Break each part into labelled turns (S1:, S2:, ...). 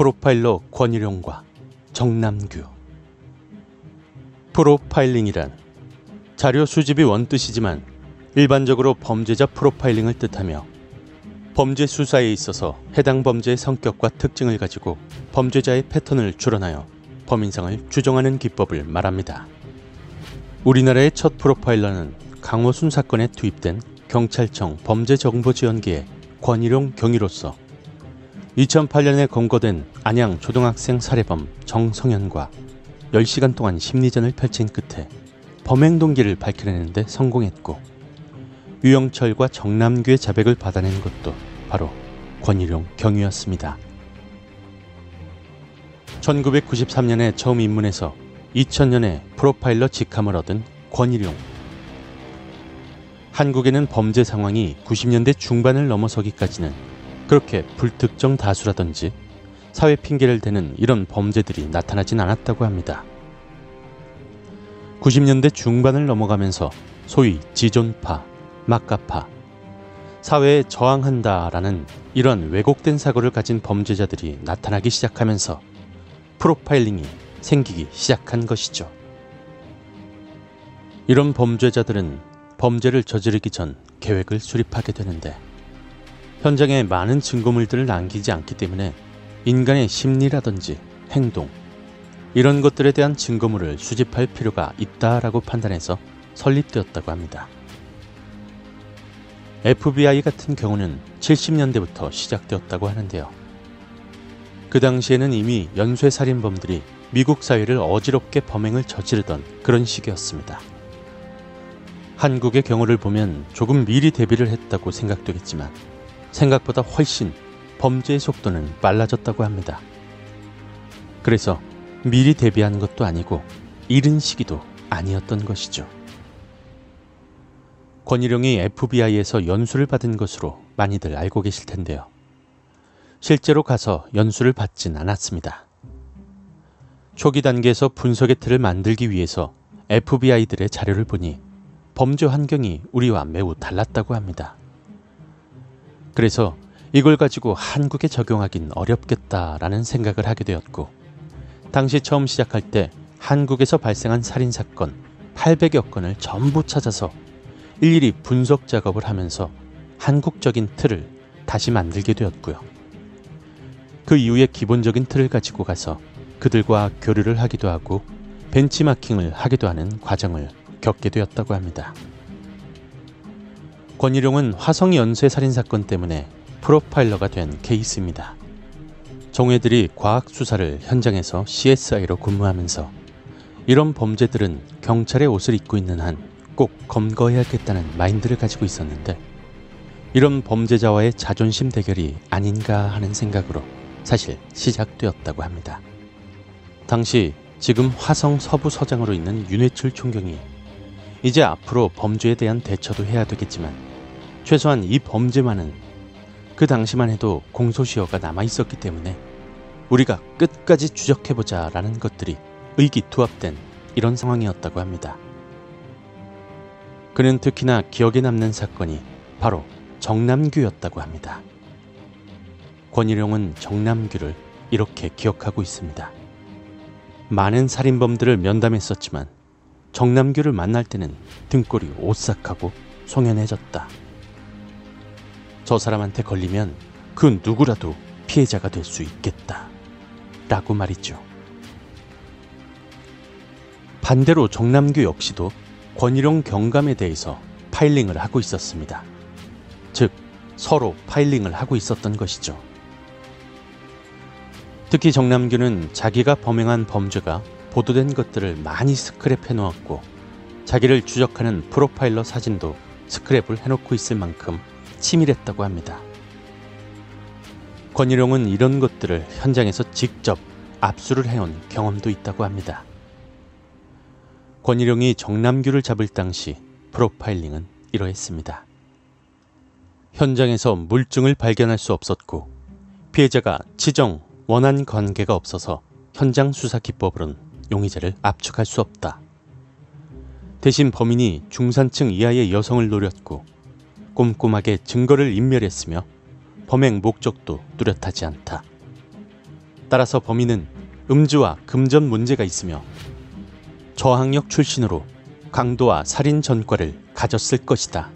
S1: 프로파일러 권일용과 정남규 프로파일링이란 자료 수집이 원뜻이지만 일반적으로 범죄자 프로파일링을 뜻하며 범죄 수사에 있어서 해당 범죄의 성격과 특징을 가지고 범죄자의 패턴을 추론하여 범인상을 추정하는 기법을 말합니다. 우리나라의 첫 프로파일러는 강호순 사건에 투입된 경찰청 범죄정보지원기의 권일용 경위로서 2008년에 검거된 안양 초등학생 살해범 정성현과 10시간 동안 심리전을 펼친 끝에 범행 동기를 밝혀내는데 성공했고 유영철과 정남규의 자백을 받아낸 것도 바로 권일용 경위였습니다. 1993년에 처음 입문해서 2000년에 프로파일러 직함을 얻은 권일용. 한국에는 범죄 상황이 90년대 중반을 넘어서기까지는 그렇게 불특정 다수라든지 사회 핑계를 대는 이런 범죄들이 나타나진 않았다고 합니다. 90년대 중반을 넘어가면서 소위 지존파, 막가파, 사회에 저항한다라는 이런 왜곡된 사고를 가진 범죄자들이 나타나기 시작하면서 프로파일링이 생기기 시작한 것이죠. 이런 범죄자들은 범죄를 저지르기 전 계획을 수립하게 되는데 현장에 많은 증거물들을 남기지 않기 때문에 인간의 심리라든지 행동, 이런 것들에 대한 증거물을 수집할 필요가 있다라고 판단해서 설립되었다고 합니다. FBI 같은 경우는 70년대부터 시작되었다고 하는데요. 그 당시에는 이미 연쇄살인범들이 미국 사회를 어지럽게 범행을 저지르던 그런 시기였습니다. 한국의 경우를 보면 조금 미리 대비를 했다고 생각되겠지만 생각보다 훨씬 범죄의 속도는 빨라졌다고 합니다. 그래서 미리 대비한 것도 아니고 이른 시기도 아니었던 것이죠. 권일용이 FBI에서 연수를 받은 것으로 많이들 알고 계실 텐데요. 실제로 가서 연수를 받진 않았습니다. 초기 단계에서 분석의 틀을 만들기 위해서 FBI들의 자료를 보니 범죄 환경이 우리와 매우 달랐다고 합니다. 그래서 이걸 가지고 한국에 적용하긴 어렵겠다라는 생각을 하게 되었고, 당시 처음 시작할 때 한국에서 발생한 살인 사건 800여 건을 전부 찾아서 일일이 분석 작업을 하면서 한국적인 틀을 다시 만들게 되었고요. 그 이후에 기본적인 틀을 가지고 가서 그들과 교류를 하기도 하고 벤치마킹을 하기도 하는 과정을 겪게 되었다고 합니다. 권일용은 화성 연쇄 살인 사건 때문에 프로파일러가 된 케이스입니다. 종애들이 과학 수사를 현장에서 CSI로 근무하면서 이런 범죄들은 경찰의 옷을 입고 있는 한 꼭 검거해야겠다는 마인드를 가지고 있었는데 이런 범죄자와의 자존심 대결이 아닌가 하는 생각으로 사실 시작되었다고 합니다. 당시 지금 화성 서부 서장으로 있는 윤회출 총경이 이제 앞으로 범죄에 대한 대처도 해야 되겠지만 최소한 이 범죄만은 그 당시만 해도 공소시효가 남아 있었기 때문에 우리가 끝까지 추적해보자 라는 것들이 의기투합된 이런 상황이었다고 합니다. 그는 특히나 기억에 남는 사건이 바로 정남규였다고 합니다. 권일용은 정남규를 이렇게 기억하고 있습니다. 많은 살인범들을 면담했었지만 정남규를 만날 때는 등골이 오싹하고 송연해졌다. 저 사람한테 걸리면 그 누구라도 피해자가 될 수 있겠다. 라고 말이죠. 반대로 정남규 역시도 권일용 경감에 대해서 프로파일링을 하고 있었습니다. 즉, 서로 프로파일링을 하고 있었던 것이죠. 특히 정남규는 자기가 범행한 범죄가 보도된 것들을 많이 스크랩 해 놓았고 자기를 추적하는 프로파일러 사진도 스크랩을 해놓고 있을 만큼 치밀했다고 합니다. 권일용은 이런 것들을 현장에서 직접 압수를 해온 경험도 있다고 합니다. 권일용이 정남규를 잡을 당시 프로파일링은 이러했습니다. 현장에서 물증을 발견할 수 없었고 피해자가 치정, 원한 관계가 없어서 현장 수사 기법으론 용의자를 압축할 수 없다. 대신 범인이 중산층 이하의 여성을 노렸고 꼼꼼하게 증거를 인멸했으며 범행 목적도 뚜렷하지 않다. 따라서 범인은 음주와 금전 문제가 있으며 저학력 출신으로 강도와 살인 전과를 가졌을 것이다.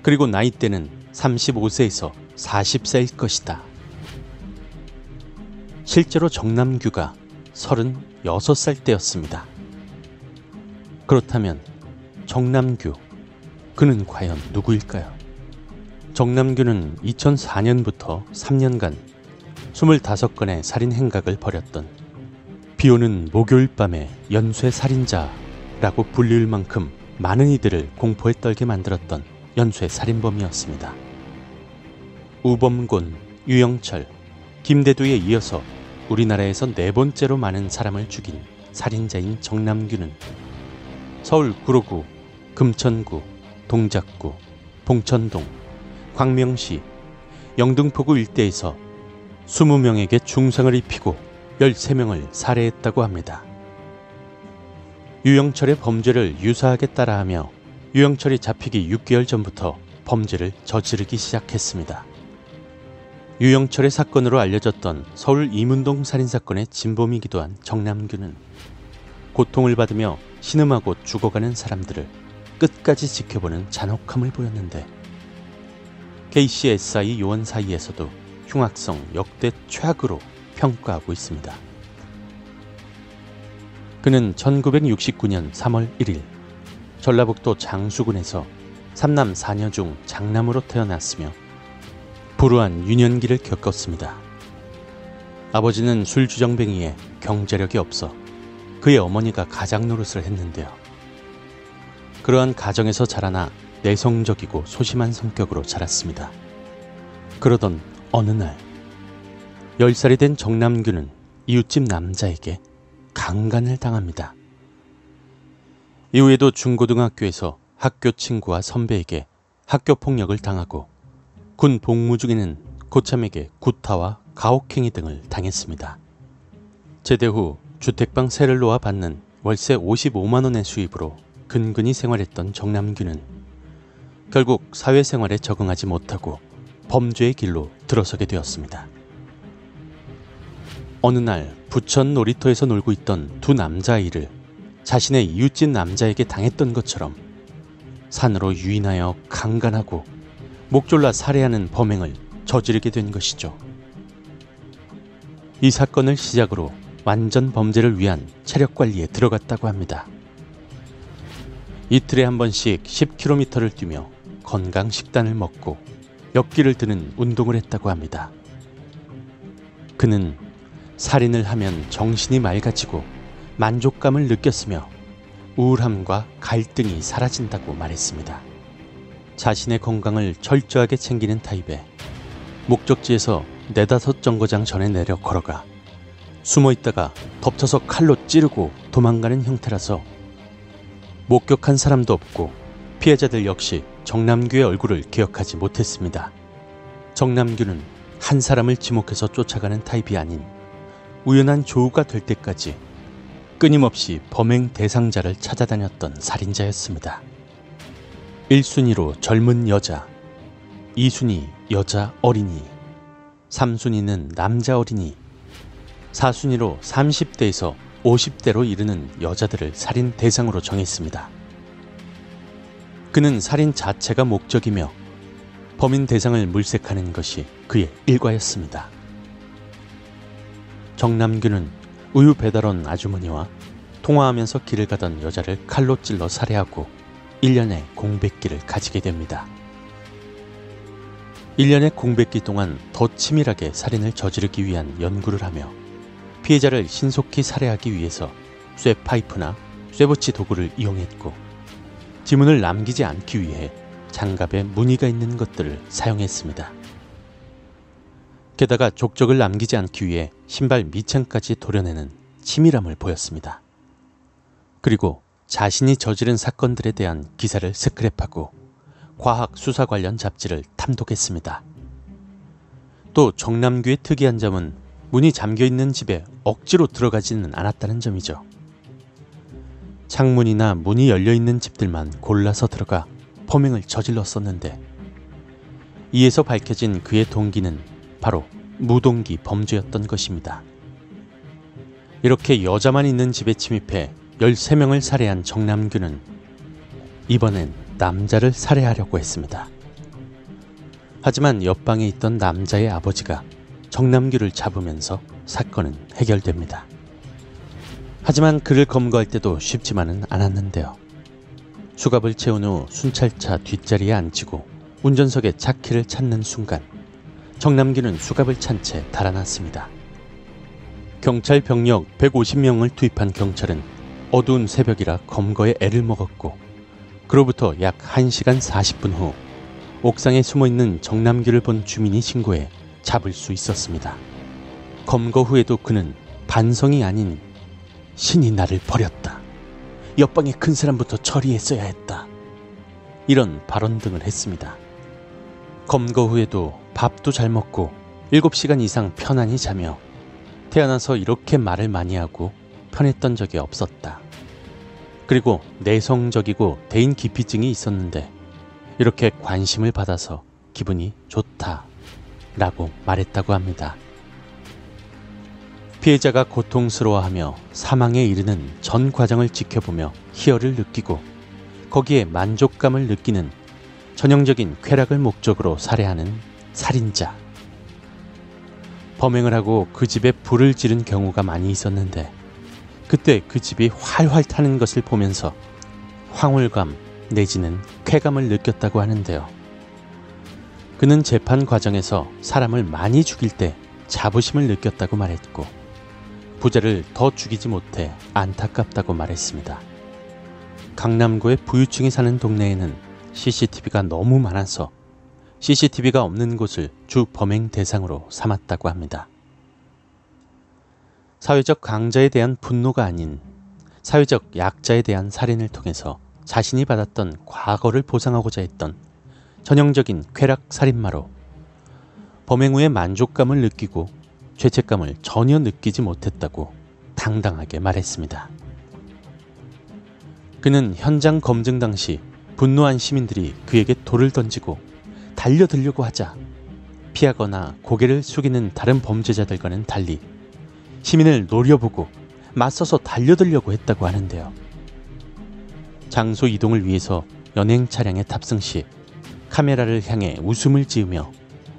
S1: 그리고 나이대는 35세에서 40세일 것이다. 실제로 정남규가 36살 때였습니다. 그렇다면 정남규, 그는 과연 누구일까요? 정남규는 2004년부터 3년간 25건의 살인 행각을 벌였던 비오는 목요일 밤의 연쇄 살인자라고 불릴 만큼 많은 이들을 공포에 떨게 만들었던 연쇄 살인범이었습니다. 우범곤, 유영철, 김대두에 이어서 우리나라에서 네 번째로 많은 사람을 죽인 살인자인 정남규는 서울 구로구, 금천구, 동작구, 봉천동, 광명시, 영등포구 일대에서 20명에게 중상을 입히고 13명을 살해했다고 합니다. 유영철의 범죄를 유사하게 따라하며 유영철이 잡히기 6개월 전부터 범죄를 저지르기 시작했습니다. 유영철의 사건으로 알려졌던 서울 이문동 살인사건의 진범이기도 한 정남규는 고통을 받으며 신음하고 죽어가는 사람들을 끝까지 지켜보는 잔혹함을 보였는데 KCSI 요원 사이에서도 흉악성 역대 최악으로 평가하고 있습니다. 그는 1969년 3월 1일 전라북도 장수군에서 삼남 4녀 중 장남으로 태어났으며 불우한 유년기를 겪었습니다. 아버지는 술주정뱅이에 경제력이 없어 그의 어머니가 가장 노릇을 했는데요. 그러한 가정에서 자라나 내성적이고 소심한 성격으로 자랐습니다. 그러던 어느 날, 10살이 된 정남규는 이웃집 남자에게 강간을 당합니다. 이후에도 중고등학교에서 학교 친구와 선배에게 학교 폭력을 당하고 군 복무 중에는 고참에게 구타와 가혹행위 등을 당했습니다. 제대 후 주택방 세를 놓아 받는 월세 55만 원의 수입으로 근근히 생활했던 정남규는 결국 사회생활에 적응하지 못하고 범죄의 길로 들어서게 되었습니다. 어느 날 부천 놀이터에서 놀고 있던 두 남자아이를 자신의 이웃집 남자에게 당했던 것처럼 산으로 유인하여 강간하고 목졸라 살해하는 범행을 저지르게 된 것이죠. 이 사건을 시작으로 완전 범죄를 위한 체력 관리에 들어갔다고 합니다. 이틀에 한 번씩 10km를 뛰며 건강 식단을 먹고 역기를 드는 운동을 했다고 합니다. 그는 살인을 하면 정신이 맑아지고 만족감을 느꼈으며 우울함과 갈등이 사라진다고 말했습니다. 자신의 건강을 철저하게 챙기는 타입에 목적지에서 네다섯 정거장 전에 내려 걸어가 숨어 있다가 덮쳐서 칼로 찌르고 도망가는 형태라서 목격한 사람도 없고 피해자들 역시 정남규의 얼굴을 기억하지 못했습니다. 정남규는 한 사람을 지목해서 쫓아가는 타입이 아닌 우연한 조우가 될 때까지 끊임없이 범행 대상자를 찾아다녔던 살인자였습니다. 1순위로 젊은 여자, 2순위 여자 어린이, 3순위는 남자 어린이, 4순위로 30대에서 50대로 이르는 여자들을 살인 대상으로 정했습니다. 그는 살인 자체가 목적이며 범인 대상을 물색하는 것이 그의 일과였습니다. 정남규는 우유 배달원 아주머니와 통화하면서 길을 가던 여자를 칼로 찔러 살해하고 1년의 공백기를 가지게 됩니다. 1년의 공백기 동안 더 치밀하게 살인을 저지르기 위한 연구를 하며 피해자를 신속히 살해하기 위해서 쇠파이프나 쇠붙이 도구를 이용했고 지문을 남기지 않기 위해 장갑에 무늬가 있는 것들을 사용했습니다. 게다가 족적을 남기지 않기 위해 신발 밑창까지 도려내는 치밀함을 보였습니다. 그리고 자신이 저지른 사건들에 대한 기사를 스크랩하고 과학 수사 관련 잡지를 탐독했습니다. 또 정남규의 특이한 점은 문이 잠겨 있는 집에 억지로 들어가지는 않았다는 점이죠. 창문이나 문이 열려 있는 집들만 골라서 들어가 범행을 저질렀었는데 이에서 밝혀진 그의 동기는 바로 무동기 범죄였던 것입니다. 이렇게 여자만 있는 집에 침입해 13명을 살해한 정남규는 이번엔 남자를 살해하려고 했습니다. 하지만 옆방에 있던 남자의 아버지가 정남규를 잡으면서 사건은 해결됩니다. 하지만 그를 검거할 때도 쉽지만은 않았는데요. 수갑을 채운 후 순찰차 뒷자리에 앉히고 운전석에 차키를 찾는 순간 정남규는 수갑을 찬 채 달아났습니다. 경찰 병력 150명을 투입한 경찰은 어두운 새벽이라 검거에 애를 먹었고 그로부터 약 1시간 40분 후 옥상에 숨어 있는 정남규를 본 주민이 신고해 잡을 수 있었습니다. 검거 후에도 그는 반성이 아닌 신이 나를 버렸다. 옆방의 큰 사람부터 처리했어야 했다. 이런 발언 등을 했습니다. 검거 후에도 밥도 잘 먹고 7시간 이상 편안히 자며 태어나서 이렇게 말을 많이 하고 편했던 적이 없었다. 그리고 내성적이고 대인 기피증이 있었는데 이렇게 관심을 받아서 기분이 좋다. 라고 말했다고 합니다. 피해자가 고통스러워하며 사망에 이르는 전 과정을 지켜보며 희열을 느끼고 거기에 만족감을 느끼는 전형적인 쾌락을 목적으로 살해하는 살인자. 범행을 하고 그 집에 불을 지른 경우가 많이 있었는데 그때 그 집이 활활 타는 것을 보면서 황홀감 내지는 쾌감을 느꼈다고 하는데요. 그는 재판 과정에서 사람을 많이 죽일 때 자부심을 느꼈다고 말했고 부자를 더 죽이지 못해 안타깝다고 말했습니다. 강남구의 부유층이 사는 동네에는 CCTV가 너무 많아서 CCTV가 없는 곳을 주 범행 대상으로 삼았다고 합니다. 사회적 강자에 대한 분노가 아닌 사회적 약자에 대한 살인을 통해서 자신이 받았던 과거를 보상하고자 했던 전형적인 쾌락 살인마로 범행 후에 만족감을 느끼고 죄책감을 전혀 느끼지 못했다고 당당하게 말했습니다. 그는 현장 검증 당시 분노한 시민들이 그에게 돌을 던지고 달려들려고 하자 피하거나 고개를 숙이는 다른 범죄자들과는 달리 시민을 노려보고 맞서서 달려들려고 했다고 하는데요. 장소 이동을 위해서 연행 차량에 탑승 시 카메라를 향해 웃음을 지으며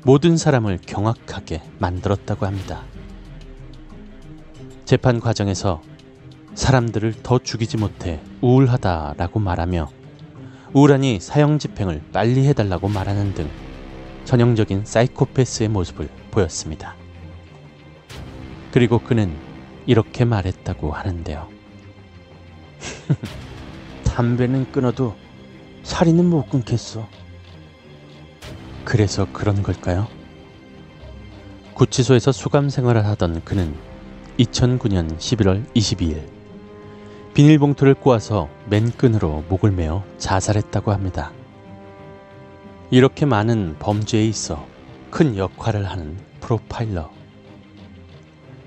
S1: 모든 사람을 경악하게 만들었다고 합니다. 재판 과정에서 사람들을 더 죽이지 못해 우울하다라고 말하며 우울하니 사형 집행을 빨리 해달라고 말하는 등 전형적인 사이코패스의 모습을 보였습니다. 그리고 그는 이렇게 말했다고 하는데요. 담배는 끊어도 살인은 못 끊겠어. 그래서 그런 걸까요? 구치소에서 수감 생활을 하던 그는 2009년 11월 22일 비닐봉투를 꼬아서 맨끈으로 목을 메어 자살했다고 합니다. 이렇게 많은 범죄에 있어 큰 역할을 하는 프로파일러.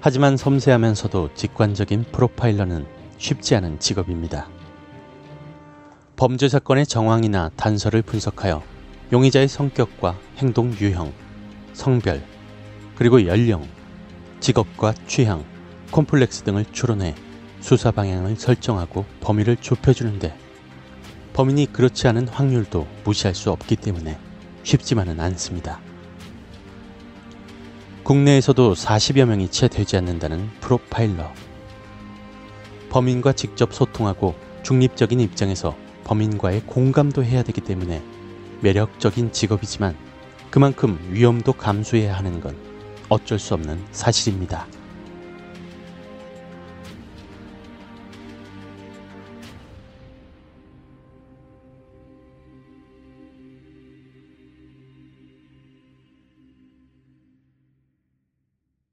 S1: 하지만 섬세하면서도 직관적인 프로파일러는 쉽지 않은 직업입니다. 범죄 사건의 정황이나 단서를 분석하여 용의자의 성격과 행동 유형, 성별, 그리고 연령, 직업과 취향, 콤플렉스 등을 추론해 수사 방향을 설정하고 범위를 좁혀주는데 범인이 그렇지 않은 확률도 무시할 수 없기 때문에 쉽지만은 않습니다. 국내에서도 40여 명이 채 되지 않는다는 프로파일러. 범인과 직접 소통하고 중립적인 입장에서 범인과의 공감도 해야 되기 때문에 매력적인 직업이지만 그만큼 위험도 감수해야 하는 건 어쩔 수 없는 사실입니다.